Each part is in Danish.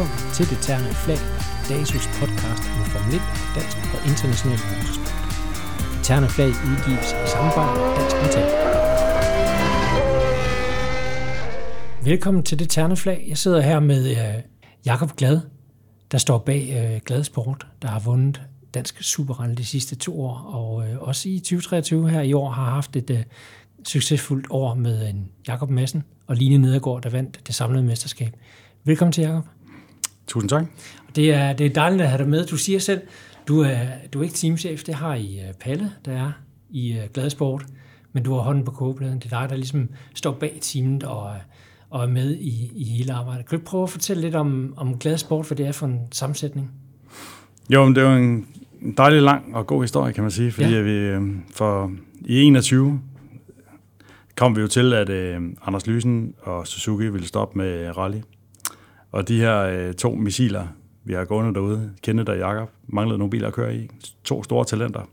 velkommen til Det Terne Flag, DASUS podcast med Formel 1, dansk og international motorsport. Det Terne Flag udgives i samarbejde med Dansk Metal. Velkommen til Det Terne Flag. Jeg sidder her med øh, Jakob Glad, der står bag øh, Glad Sport, der har vundet dansk superrally de sidste to år, og øh, også i 2023 her i år har haft et øh, succesfuldt år med en Jakob Madsen og Line Nedergaard, der vandt det samlede mesterskab. Velkommen til, Jacob. Tusind tak. Det er, det er dejligt at have dig med. Du siger selv, du er, du er ikke teamchef, det har I uh, Palle, der er i uh, Gladsport, men du har hånden på kogepladen. Det er dig, der ligesom står bag teamet og, og er med i, i hele arbejdet. Kan du prøve at fortælle lidt om, om Gladsport, hvad det er for en sammensætning? Jo, men det er jo en dejlig lang og god historie, kan man sige, fordi ja. vi øh, for i 21 kom vi jo til, at øh, Anders Lysen og Suzuki ville stoppe med rally. Og de her øh, to missiler, vi har gående derude, Kenneth og Jakob, manglede nogle biler at køre i. To store talenter.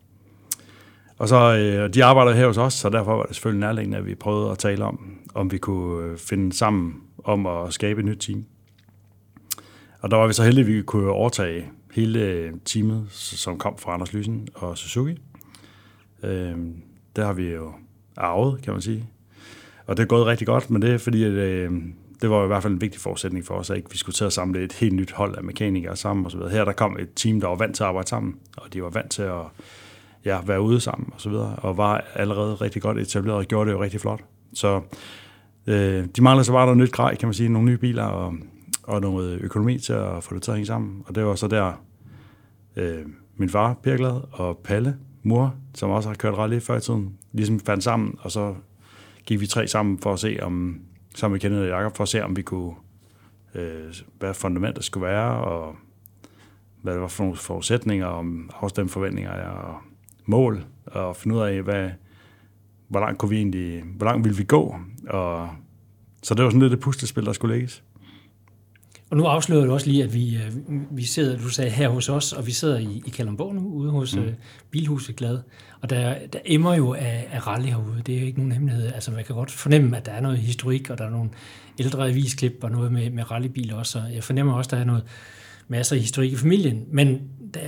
Og så, øh, de arbejder her hos os, så derfor var det selvfølgelig nærliggende, at vi prøvede at tale om, om vi kunne øh, finde sammen om at skabe et nyt team. Og der var vi så heldige, at vi kunne overtage hele øh, teamet, som kom fra Anders Lysen og Suzuki. Øh, det har vi jo arvet, kan man sige. Og det er gået rigtig godt, men det er fordi, at, øh, det var i hvert fald en vigtig forudsætning for os, at ikke vi skulle til at samle et helt nyt hold af mekanikere sammen og så videre. Her der kom et team, der var vant til at arbejde sammen, og de var vant til at ja, være ude sammen og så videre, og var allerede rigtig godt etableret og gjorde det jo rigtig flot. Så øh, de manglede så bare noget nyt grej, kan man sige, nogle nye biler og, og noget økonomi til at få det til at hænge sammen. Og det var så der, øh, min far, Per Glad, og Palle, mor, som også har kørt rally før i tiden, ligesom fandt sammen, og så gik vi tre sammen for at se, om sammen med Kenneth og Jacob, for at se, om vi kunne, øh, hvad fundamentet skulle være, og hvad det var for nogle forudsætninger, om afstemme forventninger og mål, og finde ud af, hvad, hvor langt kunne vi egentlig, hvor langt ville vi gå, og så det var sådan lidt det puslespil, der skulle lægges. Og nu afslører du også lige, at vi, øh, vi sidder, du sagde her hos os, og vi sidder i, i Kalundborg nu, ude hos mm. uh, Bilhuset Glad. Og der, der emmer jo af, af rally herude. Det er jo ikke nogen hemmelighed. Altså man kan godt fornemme, at der er noget historik, og der er nogle ældre avisklip og noget med, med rallybiler også. Så jeg fornemmer også, at der er noget masser af historik i familien. Men der,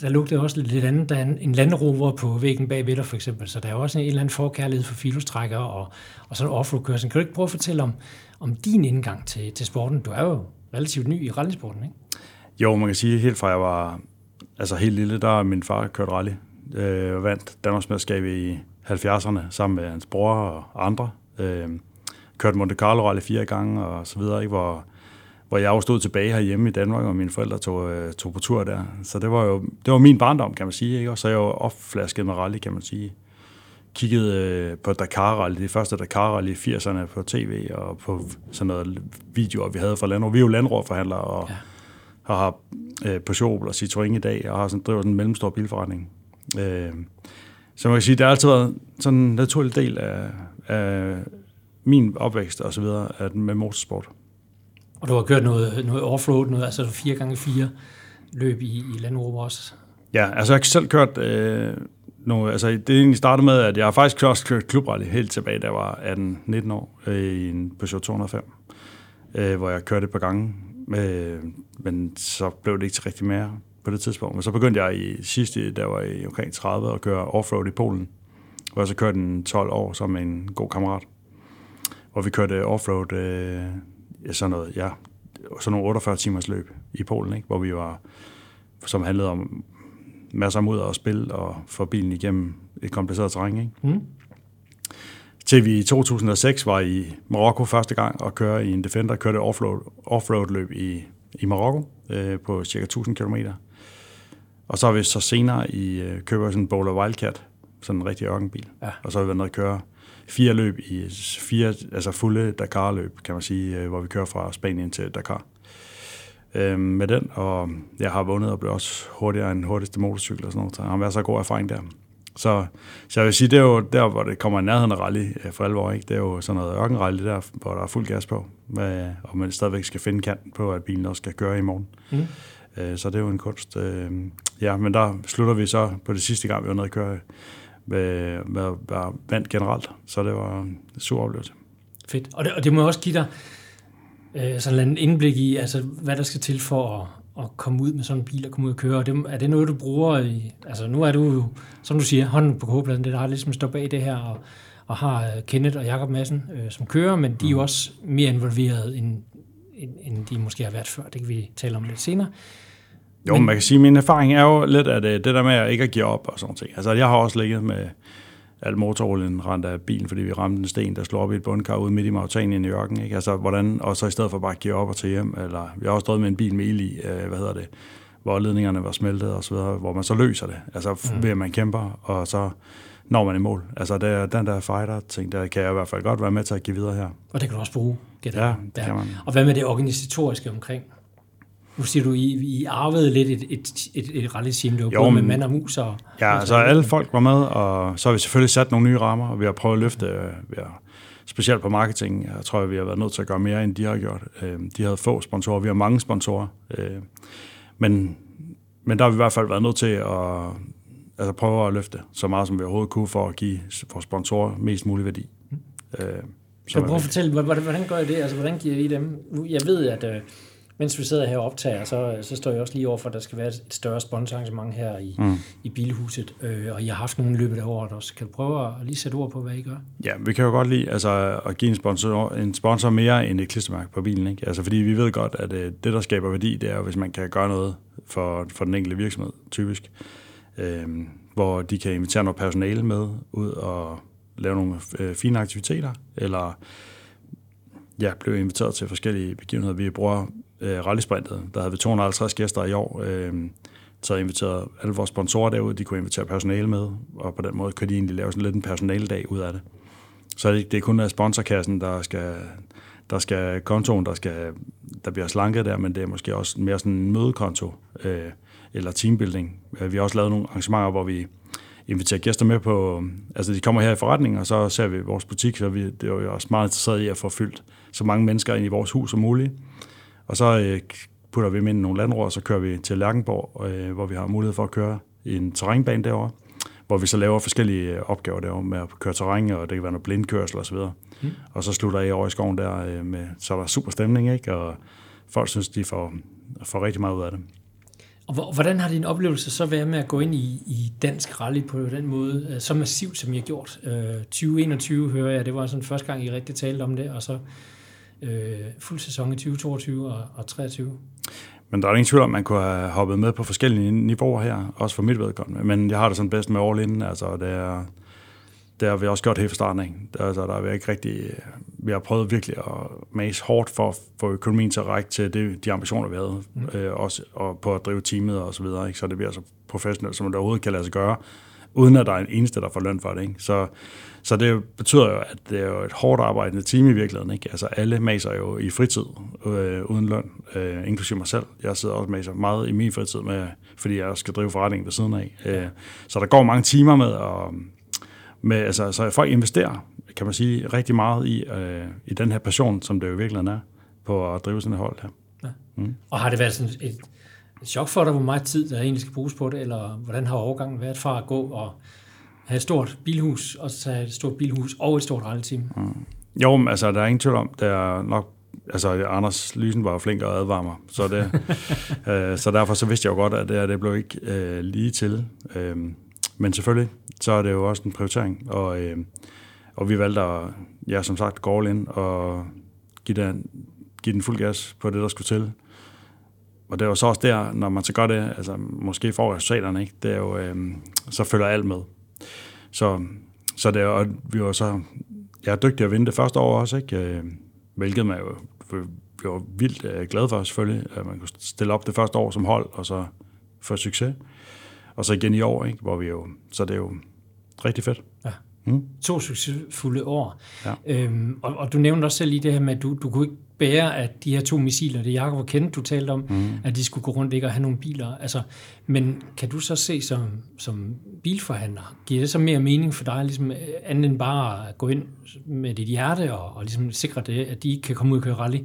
der lugter også lidt andet. Der er en, en landrover på væggen bag dig, for eksempel. Så der er også en, en eller anden forkærlighed for filostrækker og, og sådan offroad-kørsel. Kan du ikke prøve at fortælle om, om din indgang til, til sporten? Du er jo relativt ny i rallysporten, ikke? Jo, man kan sige, helt fra jeg var altså helt lille, der min far kørt rally. Øh, vandt Danmarksmesterskabet i 70'erne sammen med hans bror og andre. Øh, kørte Monte Carlo Rally fire gange og så videre, ikke? Hvor, hvor jeg jo stod tilbage herhjemme i Danmark, og mine forældre tog, øh, tog på tur der. Så det var jo det var min barndom, kan man sige. Ikke? Og så er jeg jo opflasket med rally, kan man sige kiggede øh, på Dakar Rally, det første Dakar Rally i 80'erne på tv, og på sådan noget videoer, vi havde fra Landro. Vi er jo landrådforhandlere, og ja. har øh, Peugeot og Citroën i dag, og har sådan, driver en mellemstor bilforretning. Øh, så man kan sige, det har altid været sådan en naturlig del af, af min opvækst og så videre at med motorsport. Og du har kørt noget, noget offroad, noget, altså 4x4 løb i, i Land også? Ja, altså jeg har selv kørt øh, nu, altså, det egentlig startede med, at jeg faktisk også kørt klubrally helt tilbage, da jeg var 18-19 år, øh, i en Peugeot 205, øh, hvor jeg kørte et par gange. Øh, men så blev det ikke til rigtig mere på det tidspunkt. Men så begyndte jeg i sidste, der var i omkring 30, at køre offroad i Polen, hvor jeg så kørte en 12 år som en god kammerat. Hvor vi kørte offroad, øh, ja, sådan noget, ja, sådan nogle 48 timers løb i Polen, ikke? hvor vi var, som handlede om masser af mudder og spil og få bilen igennem et kompliceret terræn. Ikke? Mm. Til vi i 2006 var i Marokko første gang og køre i en Defender, kørte offroad, offroad løb i, i Marokko øh, på cirka 1000 km. Og så har vi så senere i øh, køber sådan en Bowler Wildcat, sådan en rigtig ørkenbil. Ja. Og så har vi været nede og køre fire løb i fire, altså fulde Dakar-løb, kan man sige, øh, hvor vi kører fra Spanien til Dakar øh, med den, og jeg har vundet og blev også hurtigere end hurtigste motorcykel og sådan noget, så har været så god erfaring der. Så, så jeg vil sige, det er jo der, hvor det kommer i nærheden af rally øh, for alvor, ikke? det er jo sådan noget ørkenrally der, hvor der er fuld gas på, og man stadigvæk skal finde kanten på, at bilen også skal køre i morgen. Mm. Så det er jo en kunst. Øh, ja, men der slutter vi så på det sidste gang, vi var nede at køre med, med, med vand generelt, så det var en sur oplevelse. Fedt. Og det, og det må også give dig øh, sådan en indblik i, altså, hvad der skal til for at, at komme ud med sådan en bil og komme ud og køre. Og det, er det noget, du bruger i... Altså nu er du jo, som du siger, hånden på kogepladen. Det er der ligesom står bag det her, og, og har øh, Kenneth og Jakob Madsen øh, som kører, men de er jo også mere involveret, end, end, end de måske har været før. Det kan vi tale om lidt senere. Jo, men, man kan sige, at min erfaring er jo lidt, at det der med at ikke at give op og sådan ting. Altså, jeg har også ligget med alt motorolien rent af bilen, fordi vi ramte en sten, der slår op i et bundkar ude midt i Mauritanien i ørken. Ikke? Altså, hvordan, og så i stedet for bare at give op og tage hjem, eller vi har også stået med en bil med el i, øh, hvad hedder det, hvor ledningerne var smeltet og så videre, hvor man så løser det. Altså mm. ved at man kæmper, og så når man i mål. Altså det, den der fighter-ting, der kan jeg i hvert fald godt være med til at give videre her. Og det kan du også bruge, gætter Ja, det kan man. Og hvad med det organisatoriske omkring? Nu siger du, I, I arvede lidt et, et, et, et rally-team, det var både med mand og mus. Og, ja, og så alle folk var med, og så har vi selvfølgelig sat nogle nye rammer, og vi har prøvet at løfte, øh, vi har, specielt på marketing, jeg tror, vi har været nødt til at gøre mere, end de har gjort. Øh, de havde få sponsorer, vi har mange sponsorer, øh, men, men der har vi i hvert fald været nødt til at altså prøve at løfte så meget, som vi overhovedet kunne, for at give vores sponsorer mest mulig værdi. Mm. Øh, kan du prøve at fortælle, hvordan, hvordan gør I det? Altså, hvordan giver I dem? Jeg ved, at mens vi sidder her og optager, så, så står jeg også lige over for, at der skal være et større sponsorarrangement her i, mm. i Bilhuset, øh, og I har haft nogle løbet af året også. Kan du prøve at lige sætte ord på, hvad I gør? Ja, vi kan jo godt lide altså, at give en sponsor, en sponsor mere end et klistermærke på bilen. Ikke? Altså, fordi vi ved godt, at øh, det, der skaber værdi, det er, hvis man kan gøre noget for, for den enkelte virksomhed, typisk. Øh, hvor de kan invitere noget personale med ud og lave nogle øh, fine aktiviteter, eller ja, blev inviteret til forskellige begivenheder. Vi bruger øh, rallysprintet, der havde vi 250 gæster i år, øh, så inviteret alle vores sponsorer derud, de kunne invitere personale med, og på den måde kunne de egentlig lave sådan lidt en personaledag ud af det. Så det, det er kun øh, sponsorkassen, der skal, der skal kontoen, der, skal, der bliver slanket der, men det er måske også mere sådan en mødekonto, øh, eller teambuilding. Øh, vi har også lavet nogle arrangementer, hvor vi inviterer gæster med på, øh, altså de kommer her i forretningen, og så ser vi vores butik, så vi, det er jo også meget interesseret i at få fyldt så mange mennesker ind i vores hus som muligt. Og så øh, putter vi dem ind i nogle landråd, og så kører vi til Lærkenborg, øh, hvor vi har mulighed for at køre en terrænbane derovre, hvor vi så laver forskellige øh, opgaver derovre med at køre terræn, og det kan være noget blindkørsel osv. Mm. Og så slutter jeg over i skoven der, øh, med, så er der super stemning, ikke? og folk synes, de får, får rigtig meget ud af det. Og hvordan har din oplevelse så været med at gå ind i, i dansk rally på den måde, øh, så massivt som I har gjort? Øh, 2021 hører jeg, det var sådan første gang, I rigtig talte om det, og så øh, fuld sæson i 2022 og, og 23. Men der er ingen tvivl om, at man kunne have hoppet med på forskellige niveauer her, også for mit vedkommende. Men jeg har det sådan bedst med all in, altså det er, det har vi også gjort helt fra starten af. Altså, der er vi ikke rigtig, vi har prøvet virkelig at mase hårdt for at få økonomien til at række til det, de ambitioner, vi havde, mm. øh, også og på at drive teamet og så videre, ikke? så det bliver så professionelt, som det overhovedet kan lade sig gøre, uden at der er en eneste, der får løn for det. Ikke? Så, så det betyder jo, at det er jo et hårdt arbejdende team i virkeligheden. Ikke? Altså alle maser jo i fritid øh, uden løn, øh, inklusive mig selv. Jeg sidder også maser meget i min fritid, med, fordi jeg skal drive forretningen ved siden af. Øh, så der går mange timer med at med, altså, så folk investerer, kan man sige, rigtig meget i, øh, i den her passion, som det jo virkelig er, på at drive sådan et hold her. Ja. Mm. Og har det været sådan et, et chok for dig, hvor meget tid der egentlig skal bruges på det, eller hvordan har overgangen været fra at gå og have et stort bilhus, og så have et stort bilhus og et stort rallyteam? Mm. Jo, altså der er ingen tvivl om, det er nok altså Anders Lysen var jo flink og advarer mig, så, det, øh, så derfor så vidste jeg jo godt, at det, det blev ikke øh, lige til. Øh, men selvfølgelig, så er det jo også en prioritering, og, øh, og vi valgte at, ja, som sagt, gå all in og give den, give den fuld gas på det, der skulle til. Og det var så også der, når man så gør det, altså måske får resultaterne, ikke? Det er jo, øh, så følger alt med. Så, så det er, og vi var så jeg er dygtig at vinde det første år også, ikke? Øh, hvilket man jo vi var vildt øh, glad for selvfølgelig, at man kunne stille op det første år som hold, og så få succes. Og så igen i år, ikke? hvor vi jo, så det er jo rigtig fedt. Mm. To succesfulde år. Ja. Øhm, og, og du nævnte også selv lige det her med, at du, du kunne ikke bære, at de her to missiler, det Jacob og Kent, du talte om, mm. at de skulle gå rundt ikke og have nogle biler. Altså, men kan du så se som, som bilforhandler, giver det så mere mening for dig, ligesom, andet end bare at gå ind med dit hjerte og, og ligesom sikre det, at de kan komme ud og køre rally?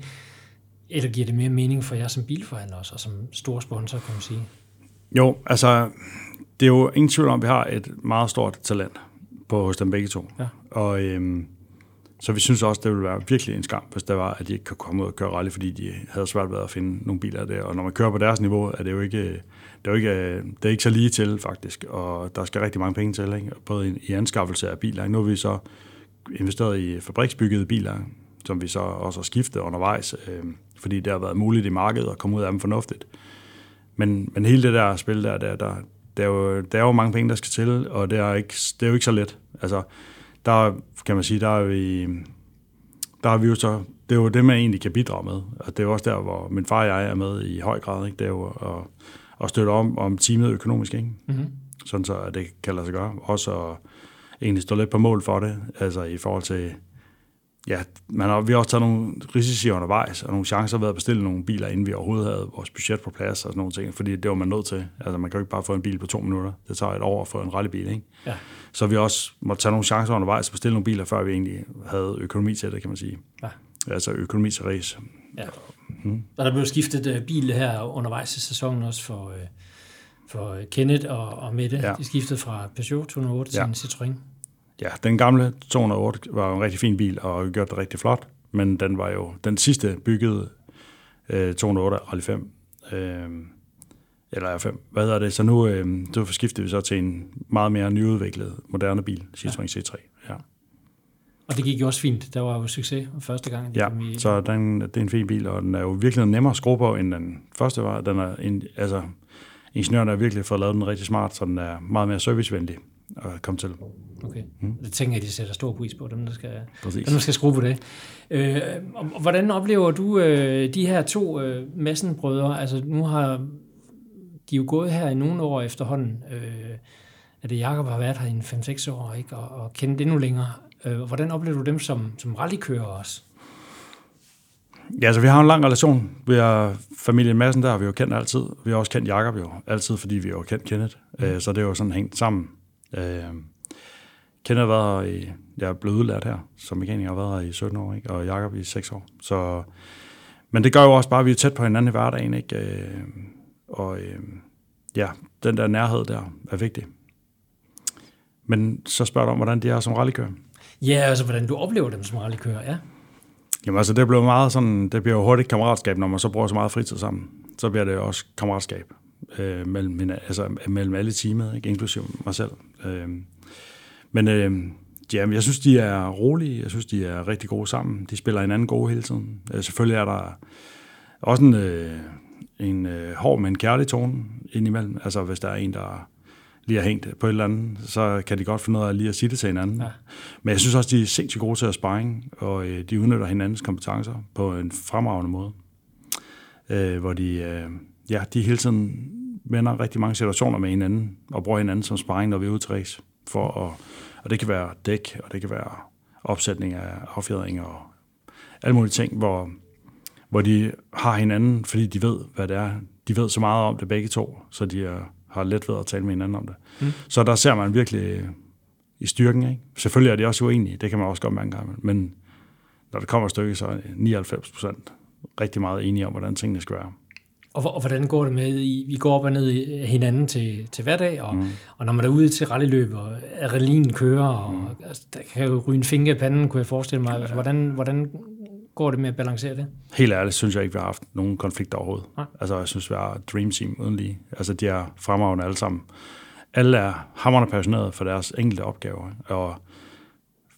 Eller giver det mere mening for jer som bilforhandler også, og som stor sponsor, kan man sige? Jo, altså, det er jo ingen tvivl om, at vi har et meget stort talent på hos dem begge to. Ja. Og øhm, så vi synes også, det ville være virkelig en skam, hvis det var, at de ikke kunne komme ud og køre rally, fordi de havde svært ved at finde nogle biler der. Og når man kører på deres niveau, er det jo ikke, det er jo ikke, det er ikke så lige til, faktisk. Og der skal rigtig mange penge til, ikke? både i anskaffelse af biler. Nu har vi så investeret i fabriksbyggede biler, som vi så også har skiftet undervejs, øh, fordi det har været muligt i markedet at komme ud af dem fornuftigt. Men, men hele det der spil der, der, der, der, er jo, der er jo mange penge, der skal til, og det er, ikke, det er jo ikke så let. Altså, der kan man sige, der er vi, der er vi jo så, det er jo det, man egentlig kan bidrage med. Og det er jo også der, hvor min far og jeg er med i høj grad. Ikke? Det er jo at, at støtte om, om teamet økonomisk. Ikke? Mm-hmm. Sådan så, at det kan lade sig gøre. Også at egentlig stå lidt på mål for det, altså i forhold til ja, man har, vi har også taget nogle risici undervejs, og nogle chancer ved at bestille nogle biler, inden vi overhovedet havde vores budget på plads og sådan nogle ting, fordi det var man nødt til. Altså, man kan jo ikke bare få en bil på to minutter. Det tager et år at få en rallybil, ikke? Ja. Så vi også måtte tage nogle chancer undervejs og bestille nogle biler, før vi egentlig havde økonomi til det, kan man sige. Ja. Altså økonomi til race. Ja. Mm. Og der blev skiftet uh, bil her undervejs i sæsonen også for, uh, for Kenneth og, og Mette. Ja. De skiftede fra Peugeot 208 ja. til en Citroën ja, den gamle 208 var en rigtig fin bil og gjort det rigtig flot, men den var jo den sidste byggede øh, 208 Rally 5. Øh, eller R5. Hvad hedder det? Så nu, øh, nu skifter vi så til en meget mere nyudviklet, moderne bil, Citroën ja. C3. Ja. Og det gik jo også fint. Der var jo succes første gang. Ja, i... så den, det er en fin bil, og den er jo virkelig nemmere at skrue på, end den første var. Den er en, altså, ingeniøren har virkelig fået lavet den rigtig smart, så den er meget mere servicevenlig at komme til. Okay. Mm. Det tænker jeg, de sætter stor pris på, dem der skal, dem, der skal skrue på det. Øh, og hvordan oplever du øh, de her to øh, Madsen-brødre? Altså nu har de jo gået her i nogle år efterhånden. Øh, at det Jacob har været her i 5-6 år, ikke? Og, og kende det endnu længere. Øh, hvordan oplever du dem som, som rallykører også? Ja, altså vi har en lang relation. Vi har familien Madsen, der har vi jo kendt altid. Vi har også kendt Jakob jo altid, fordi vi har kendt Kenneth. Mm. Øh, så det er jo sådan hængt sammen. Øh, Kenneth har været i, jeg er blevet udlært her, som mekaniker har været her i 17 år, ikke? og Jakob i 6 år. Så, men det gør jo også bare, at vi er tæt på hinanden i hverdagen, ikke? Øh, og øh, ja, den der nærhed der er vigtig. Men så spørger du om, hvordan de er som rallykører. Ja, altså hvordan du oplever dem som rallykører, ja. Jamen altså, det bliver meget sådan, det bliver jo hurtigt kammeratskab, når man så bruger så meget fritid sammen. Så bliver det også kammeratskab øh, mellem, altså, mellem alle teamet, ikke? inklusive mig selv. Øh, men øh, ja, jeg synes, de er rolige. Jeg synes, de er rigtig gode sammen. De spiller hinanden gode hele tiden. Øh, selvfølgelig er der også en, øh, en øh, hård, men kærlig tone indimellem. Altså, hvis der er en, der lige har hængt på et eller andet, så kan de godt finde ud af lige at sige det til hinanden. Ja. Men jeg synes også, de er sindssygt gode til at sparring, og øh, de udnytter hinandens kompetencer på en fremragende måde. Øh, hvor de, øh, ja, de hele tiden vender rigtig mange situationer med hinanden, og bruger hinanden som sparring, når vi er ude til race for at, og det kan være dæk, og det kan være opsætning af affjedring og alle mulige ting, hvor, hvor de har hinanden, fordi de ved, hvad det er. De ved så meget om det begge to, så de er, har let ved at tale med hinanden om det. Mm. Så der ser man virkelig i styrken. Ikke? Selvfølgelig er de også uenige, det kan man også godt mange gange, men når det kommer et stykke, så er 99 procent rigtig meget enige om, hvordan tingene skal være. Og, og hvordan går det med, I, vi går op og ned i hinanden til, til hverdag, og, mm. og når man er ude til rallyløb, og adrenalinen kører, og mm. altså, der kan jo ryge en finger i panden, kunne jeg forestille mig. Altså, hvordan, hvordan går det med at balancere det? Helt ærligt synes jeg ikke, vi har haft nogen konflikter overhovedet. Ja. Altså, jeg synes, vi har dream team uden lige. Altså, de er fremragende alle sammen. Alle er hammerende passionerede for deres enkelte opgaver, og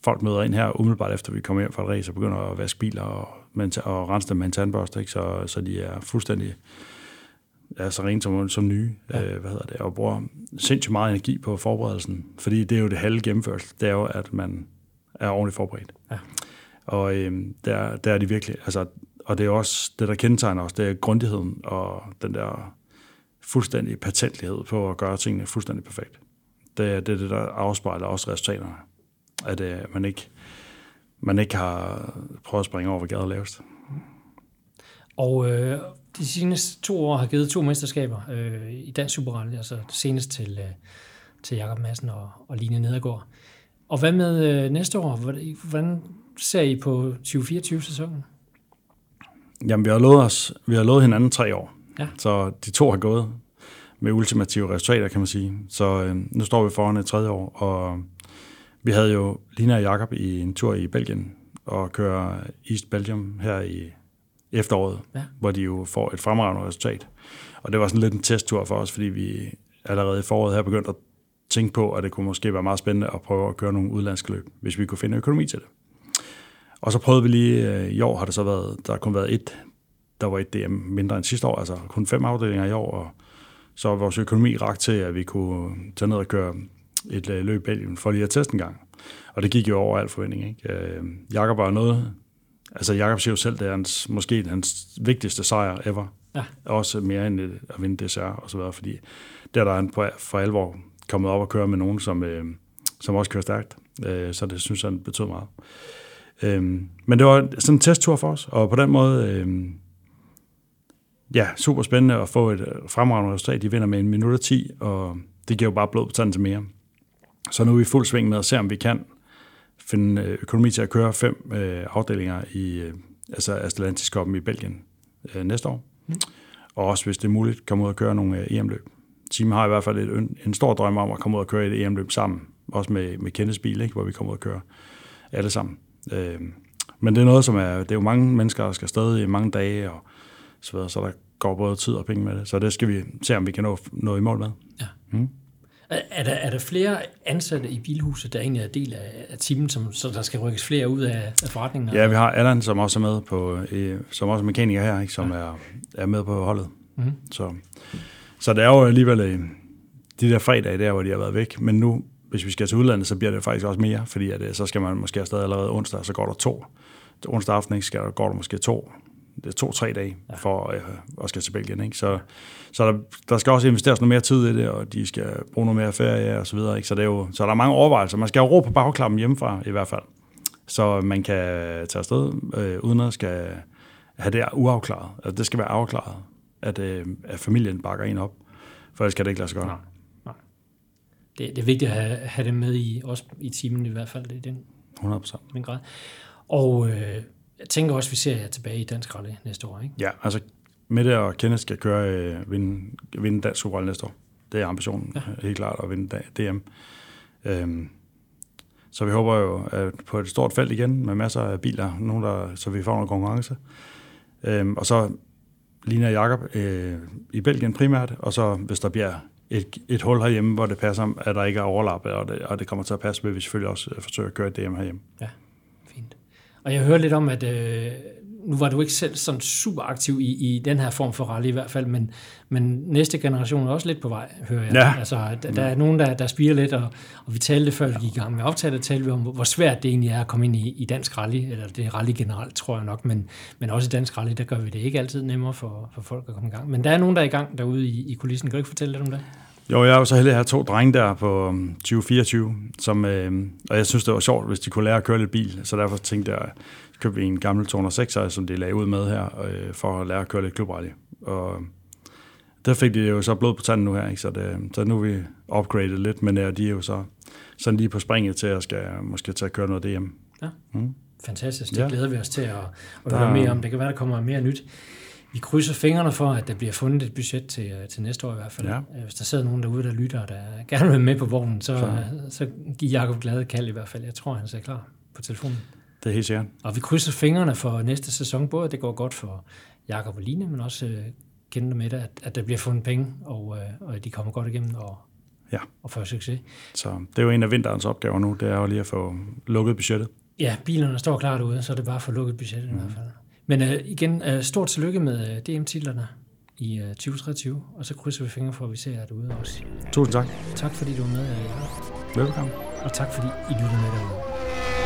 folk møder ind her umiddelbart efter vi kommer hjem fra et race og begynder at vaske biler og, og rense dem med en tandbørste, ikke? Så, så de er fuldstændig ja, så rent som, som nye, ja. øh, hvad hedder det, og bruger sindssygt meget energi på forberedelsen, fordi det er jo det halve gennemførelse, det er jo, at man er ordentligt forberedt. Ja. Og øh, der, der er de virkelig, altså, og det er også, det der kendetegner os, det er grundigheden og den der fuldstændig patentlighed på at gøre tingene fuldstændig perfekt. Det er det, der afspejler også resultaterne, at øh, man ikke man ikke har prøvet at springe over, hvad gader lavest. Og øh, de seneste to år har givet to mesterskaber øh, i dansk Superrally, altså senest til, øh, til Jakob Madsen og, og Line Nedergaard. Og hvad med øh, næste år? Hvordan ser I på 2024-sæsonen? Jamen, vi har lovet, os, vi har lovet hinanden tre år. Ja. Så de to har gået med ultimative resultater, kan man sige. Så øh, nu står vi foran et tredje år, og vi havde jo Lina og Jakob i en tur i Belgien og køre East Belgium her i efteråret, ja. hvor de jo får et fremragende resultat. Og det var sådan lidt en testtur for os, fordi vi allerede i foråret her begyndte at tænke på, at det kunne måske være meget spændende at prøve at køre nogle udlandske løb, hvis vi kunne finde økonomi til det. Og så prøvede vi lige, øh, i år har det så været, der har kun været et, der var et DM mindre end sidste år, altså kun fem afdelinger i år, og så var vores økonomi ret til, at vi kunne tage ned og køre et øh, løb i Belgien for lige at teste en gang. Og det gik jo over al forventning. Ikke? Øh, Jakob var noget, altså Jakob siger jo selv, det er hans, måske hans vigtigste sejr ever. Ja. Også mere end at vinde DSR og så videre, fordi der, der er han for alvor kommet op og køre med nogen, som, øh, som også kører stærkt. Øh, så det synes han betød meget. Øh, men det var sådan en testtur for os, og på den måde, øh, ja, super spændende at få et fremragende resultat. De vinder med en minut og 10, og det giver jo bare blod på tanden til mere. Så nu er vi fuld sving med at se, om vi kan finde øh, økonomi til at køre fem øh, afdelinger i øh, altså Atlantis i Belgien øh, næste år. Mm. Og også, hvis det er muligt, komme ud og køre nogle øh, EM-løb. Team har i hvert fald et, en stor drøm om at komme ud og køre et EM-løb sammen. Også med, med Kendes bil, ikke? hvor vi kommer ud og køre alle sammen. Øh, men det er noget, som er... Det er jo mange mennesker, der skal stadig i mange dage, og så videre, så der går både tid og penge med det. Så det skal vi se, om vi kan nå, nå i mål med. Ja. Mm. Er der, er der flere ansatte i bilhuset, der egentlig er del af, af teamen, som, så der skal rykkes flere ud af, af forretningen? Ja, vi har Allan, som også er med på, som også er mekaniker her, ikke, som ja. er, er med på holdet. Mm. Så, så det er jo alligevel øh, de der fredage der, hvor de har været væk. Men nu, hvis vi skal til udlandet, så bliver det faktisk også mere, fordi at, øh, så skal man måske afsted allerede onsdag, så går der to. Onsdag aften ikke, skal, går der måske to to-tre dage ja. for øh, at skal til Belgien. Ikke? Så, så der, der skal også investeres noget mere tid i det, og de skal bruge noget mere ferie og så videre. Ikke? Så, det er jo, så der er mange overvejelser. Man skal jo ro på bagklappen hjemmefra i hvert fald, så man kan tage afsted, øh, uden at skal have det uafklaret. Altså, det skal være afklaret, at, øh, at familien bakker en op, for ellers skal det ikke lade sig gøre. Nej. Nej. Det, det er vigtigt at have, have det med i, også i timen i hvert fald, i den, 100%. Den grad. Og øh, jeg tænker også, at vi ser jer tilbage i Dansk Rally næste år, ikke? Ja, altså Mette og Kenneth skal køre, øh, vinde, vinde Dansk Super næste år. Det er ambitionen, ja. helt klart, at vinde DM. Øhm, så vi håber jo at på et stort felt igen, med masser af biler, nogen der, så vi får noget konkurrence. Øhm, og så ligner Jakob øh, i Belgien primært, og så hvis der bliver et, et hul herhjemme, hvor det passer, at der ikke er overlap, og det, og det kommer til at passe, vil vi selvfølgelig også forsøge at køre et DM herhjemme. Ja. Og jeg hører lidt om, at øh, nu var du ikke selv sådan super aktiv i, i den her form for rally i hvert fald, men, men næste generation er også lidt på vej, hører jeg. Ja. Altså, der, der er nogen, der, der spiger lidt, og, og vi talte før vi gik i gang med optaget, talte vi om, hvor svært det egentlig er at komme ind i, i dansk rally, eller det er rally generelt, tror jeg nok, men, men også i dansk rally, der gør vi det ikke altid nemmere for, for folk at komme i gang. Men der er nogen, der er i gang derude i, i kulissen. Kan du ikke fortælle lidt om det? Jo, jeg er jo så heldig at have to drenge der på 2024, um, som, øh, og jeg synes, det var sjovt, hvis de kunne lære at køre lidt bil, så derfor tænkte jeg, købte vi en gammel 206, som de lagde ud med her, øh, for at lære at køre lidt klubrally. Og der fik de jo så blod på tanden nu her, ikke? Så, det, så nu er vi upgradet lidt, men ja, de er jo så sådan lige på springet til at skal måske til at køre noget DM. Ja. Mm. Fantastisk, det ja. glæder vi os til at, at høre mere om. Det kan være, der kommer mere nyt vi krydser fingrene for, at der bliver fundet et budget til, øh, til næste år i hvert fald. Ja. Øh, hvis der sidder nogen derude, der lytter, der gerne vil med på vognen, så, så. så giv Jacob glade kald i hvert fald. Jeg tror, han er klar på telefonen. Det er helt sikkert. Og vi krydser fingrene for næste sæson, både det går godt for Jakob og Line, men også uh, med det, at, at der bliver fundet penge, og, uh, og at de kommer godt igennem og, ja. og får succes. Så det er jo en af vinterens opgaver nu, det er jo lige at få lukket budgettet. Ja, bilerne står klar derude, så er det bare at få lukket budgettet mm. i hvert fald. Men uh, igen, uh, stort tillykke med uh, DM-titlerne i uh, 2023, og så krydser vi fingre for, at vi ser jer derude også. Tusind tak. Tak fordi du var med, uh, Velkommen. Og tak fordi I lyttede med derude.